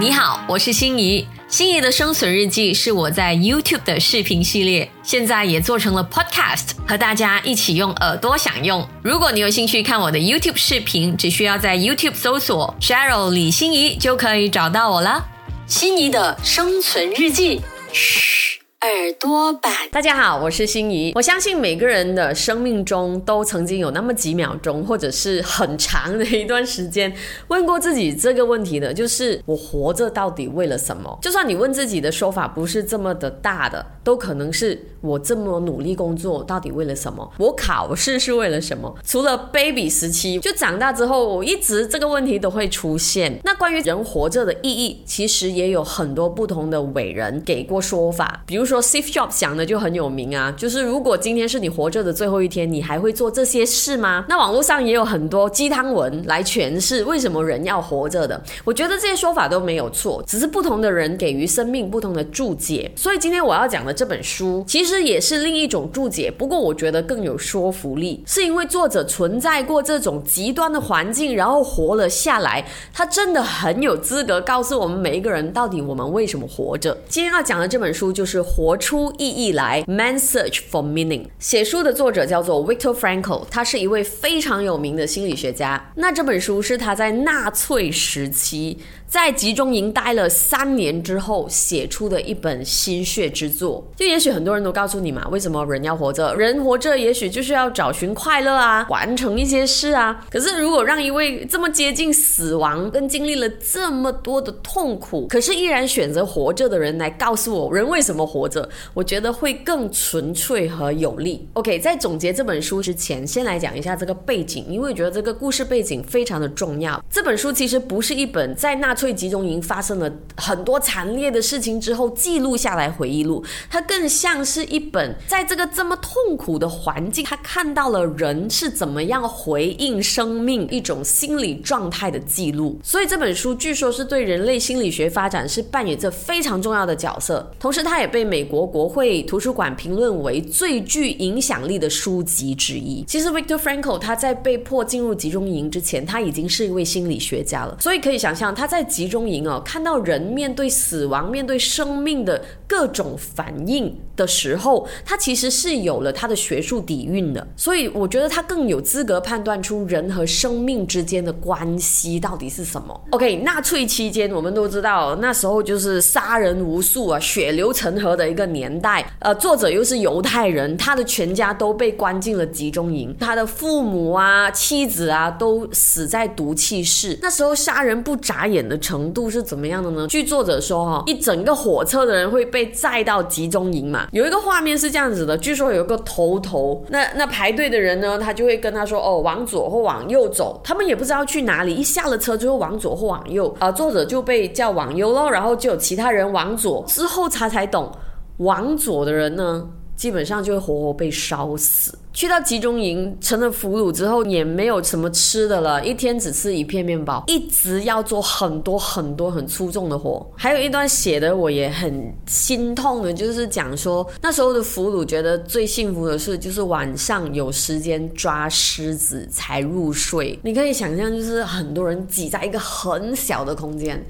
你好，我是心仪。心仪的生存日记是我在 YouTube 的视频系列，现在也做成了 Podcast，和大家一起用耳朵享用。如果你有兴趣看我的 YouTube 视频，只需要在 YouTube 搜索 Cheryl 李心仪就可以找到我了。心仪的生存日记。嘘。耳朵版，大家好，我是心怡。我相信每个人的生命中都曾经有那么几秒钟，或者是很长的一段时间，问过自己这个问题的，就是我活着到底为了什么？就算你问自己的说法不是这么的大的，都可能是我这么努力工作到底为了什么？我考试是为了什么？除了 baby 时期，就长大之后，我一直这个问题都会出现。那关于人活着的意义，其实也有很多不同的伟人给过说法，比如。说 Steve Jobs 想的就很有名啊，就是如果今天是你活着的最后一天，你还会做这些事吗？那网络上也有很多鸡汤文来诠释为什么人要活着的。我觉得这些说法都没有错，只是不同的人给予生命不同的注解。所以今天我要讲的这本书，其实也是另一种注解，不过我觉得更有说服力，是因为作者存在过这种极端的环境，然后活了下来，他真的很有资格告诉我们每一个人到底我们为什么活着。今天要讲的这本书就是。活出意义来，Man Search for Meaning。写书的作者叫做 Victor Frankl，他是一位非常有名的心理学家。那这本书是他在纳粹时期。在集中营待了三年之后写出的一本心血之作，就也许很多人都告诉你嘛，为什么人要活着？人活着也许就是要找寻快乐啊，完成一些事啊。可是如果让一位这么接近死亡，跟经历了这么多的痛苦，可是依然选择活着的人来告诉我，人为什么活着？我觉得会更纯粹和有力。OK，在总结这本书之前，先来讲一下这个背景，因为我觉得这个故事背景非常的重要。这本书其实不是一本在纳。粹集中营发生了很多惨烈的事情之后，记录下来回忆录，它更像是一本在这个这么痛苦的环境，他看到了人是怎么样回应生命一种心理状态的记录。所以这本书据说是对人类心理学发展是扮演着非常重要的角色。同时，它也被美国国会图书馆评论为最具影响力的书籍之一。其实，Victor Frankl 他在被迫进入集中营之前，他已经是一位心理学家了。所以可以想象他在。集中营哦，看到人面对死亡、面对生命的各种反应的时候，他其实是有了他的学术底蕴的，所以我觉得他更有资格判断出人和生命之间的关系到底是什么。OK，纳粹期间我们都知道，那时候就是杀人无数啊，血流成河的一个年代。呃，作者又是犹太人，他的全家都被关进了集中营，他的父母啊、妻子啊都死在毒气室。那时候杀人不眨眼的。程度是怎么样的呢？据作者说，哈，一整个火车的人会被载到集中营嘛。有一个画面是这样子的，据说有一个头头，那那排队的人呢，他就会跟他说，哦，往左或往右走。他们也不知道去哪里，一下了车就会往左或往右。啊，作者就被叫往右喽，然后就有其他人往左，之后他才懂，往左的人呢。基本上就会活活被烧死。去到集中营成了俘虏之后，也没有什么吃的了，一天只吃一片面包，一直要做很多很多很粗重的活。还有一段写的我也很心痛的，就是讲说那时候的俘虏觉得最幸福的事就是晚上有时间抓狮子才入睡。你可以想象，就是很多人挤在一个很小的空间。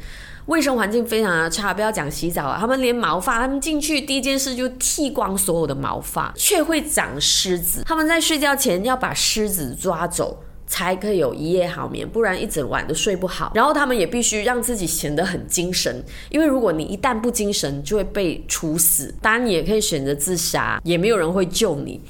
卫生环境非常的差，不要讲洗澡啊，他们连毛发，他们进去第一件事就剃光所有的毛发，却会长虱子。他们在睡觉前要把虱子抓走，才可以有一夜好眠，不然一整晚都睡不好。然后他们也必须让自己显得很精神，因为如果你一旦不精神，就会被处死。当然，你也可以选择自杀，也没有人会救你。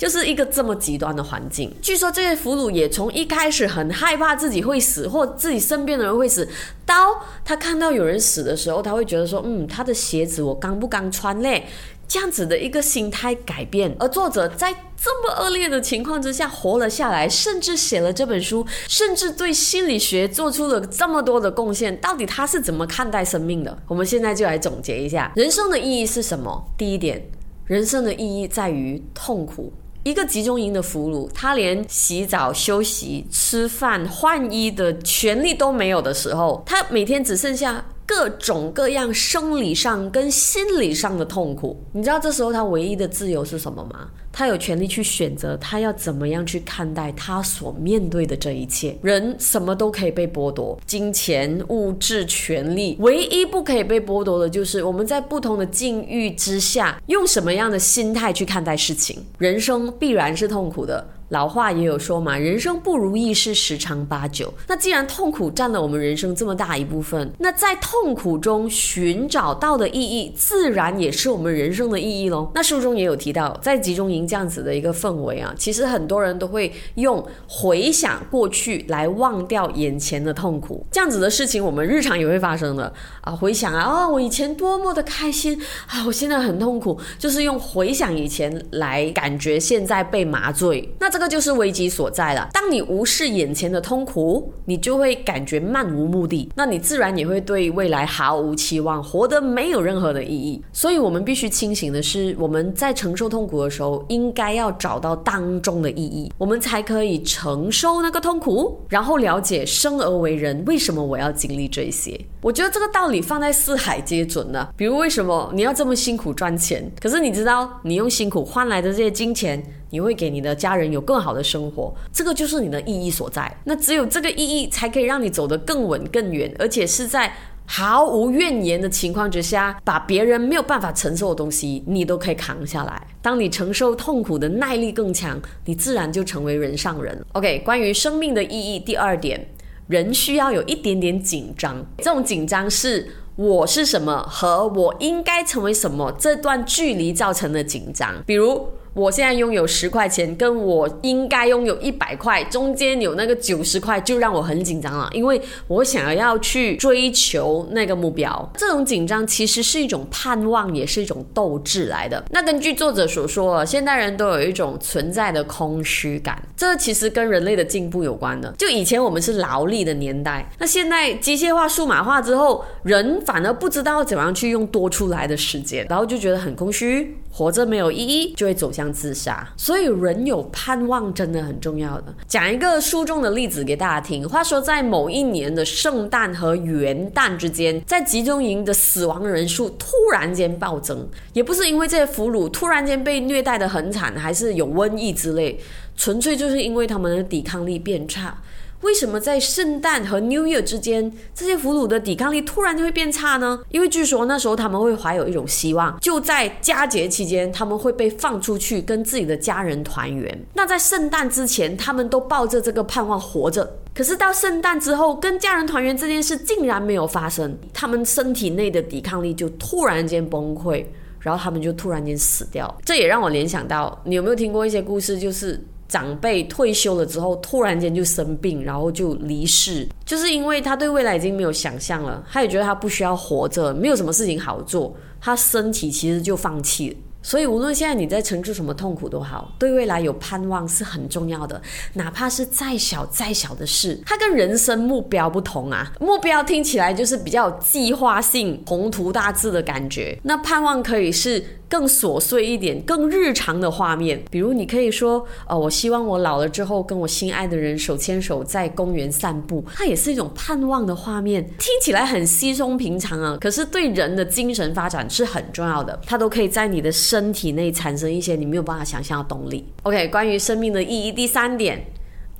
就是一个这么极端的环境。据说这些俘虏也从一开始很害怕自己会死，或自己身边的人会死，到他看到有人死的时候，他会觉得说：“嗯，他的鞋子我刚不刚穿嘞？”这样子的一个心态改变。而作者在这么恶劣的情况之下活了下来，甚至写了这本书，甚至对心理学做出了这么多的贡献。到底他是怎么看待生命的？我们现在就来总结一下：人生的意义是什么？第一点，人生的意义在于痛苦。一个集中营的俘虏，他连洗澡、休息、吃饭、换衣的权利都没有的时候，他每天只剩下。各种各样生理上跟心理上的痛苦。你知道这时候他唯一的自由是什么吗？他有权利去选择他要怎么样去看待他所面对的这一切。人什么都可以被剥夺，金钱、物质、权利，唯一不可以被剥夺的就是我们在不同的境遇之下，用什么样的心态去看待事情。人生必然是痛苦的。老话也有说嘛，人生不如意事十常八九。那既然痛苦占了我们人生这么大一部分，那在痛苦中寻找到的意义，自然也是我们人生的意义喽。那书中也有提到，在集中营这样子的一个氛围啊，其实很多人都会用回想过去来忘掉眼前的痛苦。这样子的事情，我们日常也会发生的啊。回想啊，啊，我以前多么的开心啊，我现在很痛苦，就是用回想以前来感觉现在被麻醉。那这。这就是危机所在了。当你无视眼前的痛苦，你就会感觉漫无目的，那你自然也会对未来毫无期望，活得没有任何的意义。所以，我们必须清醒的是，我们在承受痛苦的时候，应该要找到当中的意义，我们才可以承受那个痛苦，然后了解生而为人，为什么我要经历这些。我觉得这个道理放在四海皆准呢。比如，为什么你要这么辛苦赚钱？可是你知道，你用辛苦换来的这些金钱。你会给你的家人有更好的生活，这个就是你的意义所在。那只有这个意义，才可以让你走得更稳、更远，而且是在毫无怨言的情况之下，把别人没有办法承受的东西，你都可以扛下来。当你承受痛苦的耐力更强，你自然就成为人上人。OK，关于生命的意义，第二点，人需要有一点点紧张。这种紧张是我是什么和我应该成为什么这段距离造成的紧张，比如。我现在拥有十块钱，跟我应该拥有一百块，中间有那个九十块，就让我很紧张了，因为我想要去追求那个目标。这种紧张其实是一种盼望，也是一种斗志来的。那根据作者所说，现代人都有一种存在的空虚感，这其实跟人类的进步有关的。就以前我们是劳力的年代，那现在机械化、数码化之后，人反而不知道怎样去用多出来的时间，然后就觉得很空虚，活着没有意义，就会走向。自杀，所以人有盼望真的很重要的。讲一个书中的例子给大家听。话说，在某一年的圣诞和元旦之间，在集中营的死亡人数突然间暴增，也不是因为这些俘虏突然间被虐待的很惨，还是有瘟疫之类，纯粹就是因为他们的抵抗力变差。为什么在圣诞和 New Year 之间，这些俘虏的抵抗力突然就会变差呢？因为据说那时候他们会怀有一种希望，就在佳节期间，他们会被放出去跟自己的家人团圆。那在圣诞之前，他们都抱着这个盼望活着。可是到圣诞之后，跟家人团圆这件事竟然没有发生，他们身体内的抵抗力就突然间崩溃，然后他们就突然间死掉。这也让我联想到，你有没有听过一些故事，就是？长辈退休了之后，突然间就生病，然后就离世，就是因为他对未来已经没有想象了，他也觉得他不需要活着，没有什么事情好做，他身体其实就放弃了。所以，无论现在你在承受什么痛苦都好，对未来有盼望是很重要的。哪怕是再小再小的事，它跟人生目标不同啊。目标听起来就是比较有计划性、宏图大志的感觉，那盼望可以是更琐碎一点、更日常的画面。比如，你可以说：“哦，我希望我老了之后，跟我心爱的人手牵手在公园散步。”它也是一种盼望的画面，听起来很稀松平常啊。可是对人的精神发展是很重要的，它都可以在你的。身体内产生一些你没有办法想象的动力。OK，关于生命的意义，第三点，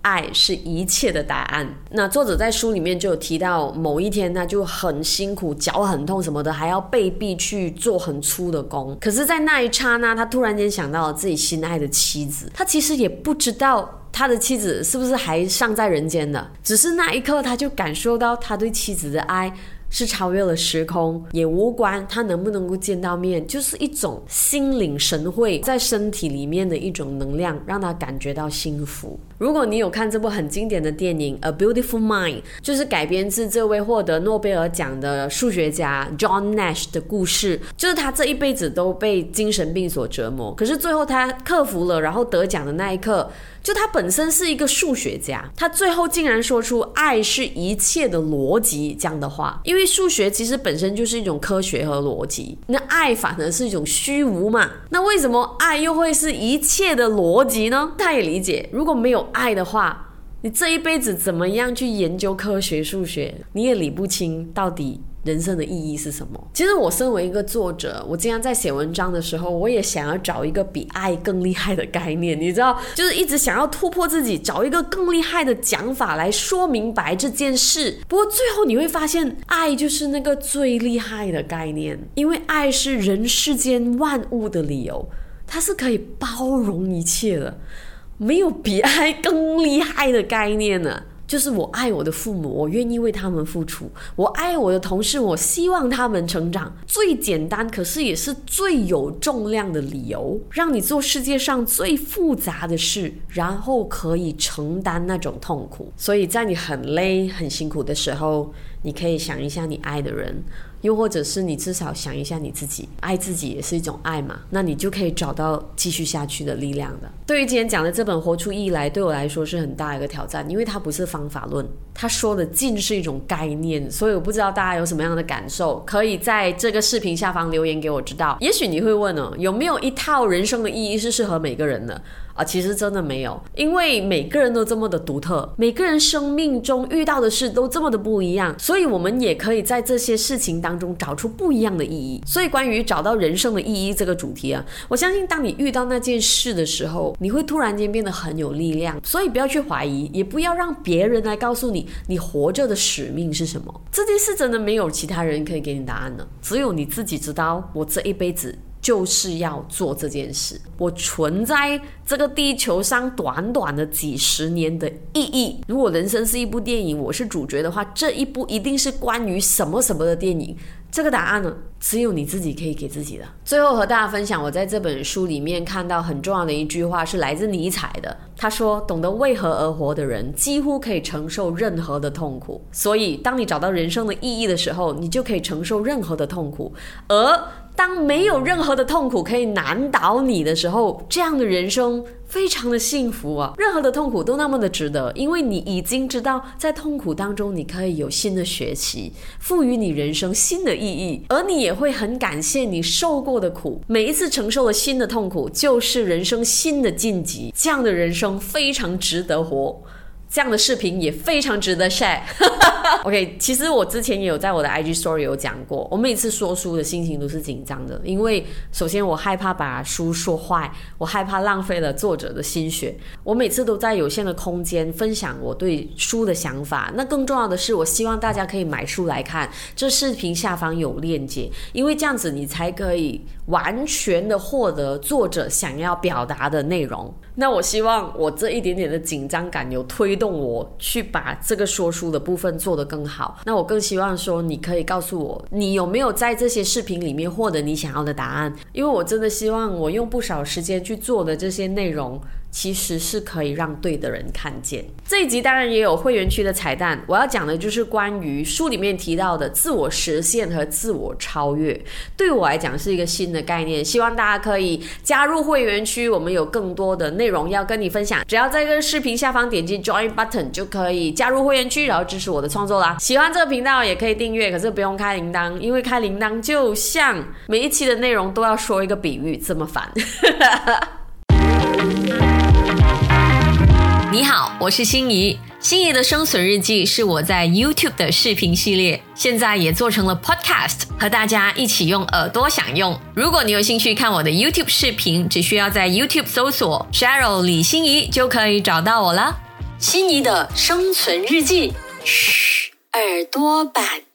爱是一切的答案。那作者在书里面就有提到，某一天他就很辛苦，脚很痛什么的，还要被逼去做很粗的工。可是，在那一刹那，他突然间想到了自己心爱的妻子。他其实也不知道他的妻子是不是还尚在人间的，只是那一刻他就感受到他对妻子的爱。是超越了时空，也无关他能不能够见到面，就是一种心领神会在身体里面的一种能量，让他感觉到幸福。如果你有看这部很经典的电影《A Beautiful Mind》，就是改编自这位获得诺贝尔奖的数学家 John Nash 的故事，就是他这一辈子都被精神病所折磨，可是最后他克服了，然后得奖的那一刻。就他本身是一个数学家，他最后竟然说出“爱是一切的逻辑”这样的话，因为数学其实本身就是一种科学和逻辑，那爱反而是一种虚无嘛？那为什么爱又会是一切的逻辑呢？他也理解，如果没有爱的话，你这一辈子怎么样去研究科学数学，你也理不清到底人生的意义是什么？其实我身为一个作者，我经常在写文章的时候，我也想要找一个比爱更厉害的概念，你知道，就是一直想要突破自己，找一个更厉害的讲法来说明白这件事。不过最后你会发现，爱就是那个最厉害的概念，因为爱是人世间万物的理由，它是可以包容一切的。没有比爱更厉害的概念呢。就是我爱我的父母，我愿意为他们付出；我爱我的同事，我希望他们成长。最简单，可是也是最有重量的理由，让你做世界上最复杂的事，然后可以承担那种痛苦。所以在你很累、很辛苦的时候，你可以想一下你爱的人。又或者是你至少想一下你自己，爱自己也是一种爱嘛，那你就可以找到继续下去的力量的。对于今天讲的这本《活出意义来》，对我来说是很大一个挑战，因为它不是方法论，他说的尽是一种概念，所以我不知道大家有什么样的感受，可以在这个视频下方留言给我知道。也许你会问哦，有没有一套人生的意义是适合每个人的？啊，其实真的没有，因为每个人都这么的独特，每个人生命中遇到的事都这么的不一样，所以我们也可以在这些事情当中找出不一样的意义。所以，关于找到人生的意义这个主题啊，我相信当你遇到那件事的时候，你会突然间变得很有力量。所以，不要去怀疑，也不要让别人来告诉你你活着的使命是什么。这件事真的没有其他人可以给你答案的，只有你自己知道。我这一辈子。就是要做这件事。我存在这个地球上短短的几十年的意义。如果人生是一部电影，我是主角的话，这一部一定是关于什么什么的电影。这个答案呢，只有你自己可以给自己的。最后和大家分享，我在这本书里面看到很重要的一句话，是来自尼采的。他说：“懂得为何而活的人，几乎可以承受任何的痛苦。所以，当你找到人生的意义的时候，你就可以承受任何的痛苦。而当没有任何的痛苦可以难倒你的时候，这样的人生非常的幸福啊！任何的痛苦都那么的值得，因为你已经知道，在痛苦当中你可以有新的学习，赋予你人生新的意义，而你也会很感谢你受过的苦。每一次承受了新的痛苦，就是人生新的晋级。这样的人生非常值得活。这样的视频也非常值得 share。OK，其实我之前也有在我的 IG Story 有讲过，我每次说书的心情都是紧张的，因为首先我害怕把书说坏，我害怕浪费了作者的心血。我每次都在有限的空间分享我对书的想法。那更重要的是，我希望大家可以买书来看。这视频下方有链接，因为这样子你才可以完全的获得作者想要表达的内容。那我希望我这一点点的紧张感有推动我去把这个说书的部分做得更好。那我更希望说，你可以告诉我，你有没有在这些视频里面获得你想要的答案？因为我真的希望我用不少时间去做的这些内容。其实是可以让对的人看见。这一集当然也有会员区的彩蛋，我要讲的就是关于书里面提到的自我实现和自我超越。对我来讲是一个新的概念，希望大家可以加入会员区，我们有更多的内容要跟你分享。只要在这个视频下方点击 Join Button 就可以加入会员区，然后支持我的创作啦。喜欢这个频道也可以订阅，可是不用开铃铛，因为开铃铛就像每一期的内容都要说一个比喻这么烦。你好，我是心仪。心仪的生存日记是我在 YouTube 的视频系列，现在也做成了 Podcast，和大家一起用耳朵享用。如果你有兴趣看我的 YouTube 视频，只需要在 YouTube 搜索 Cheryl 李心怡就可以找到我了。心仪的生存日记，嘘，耳朵版。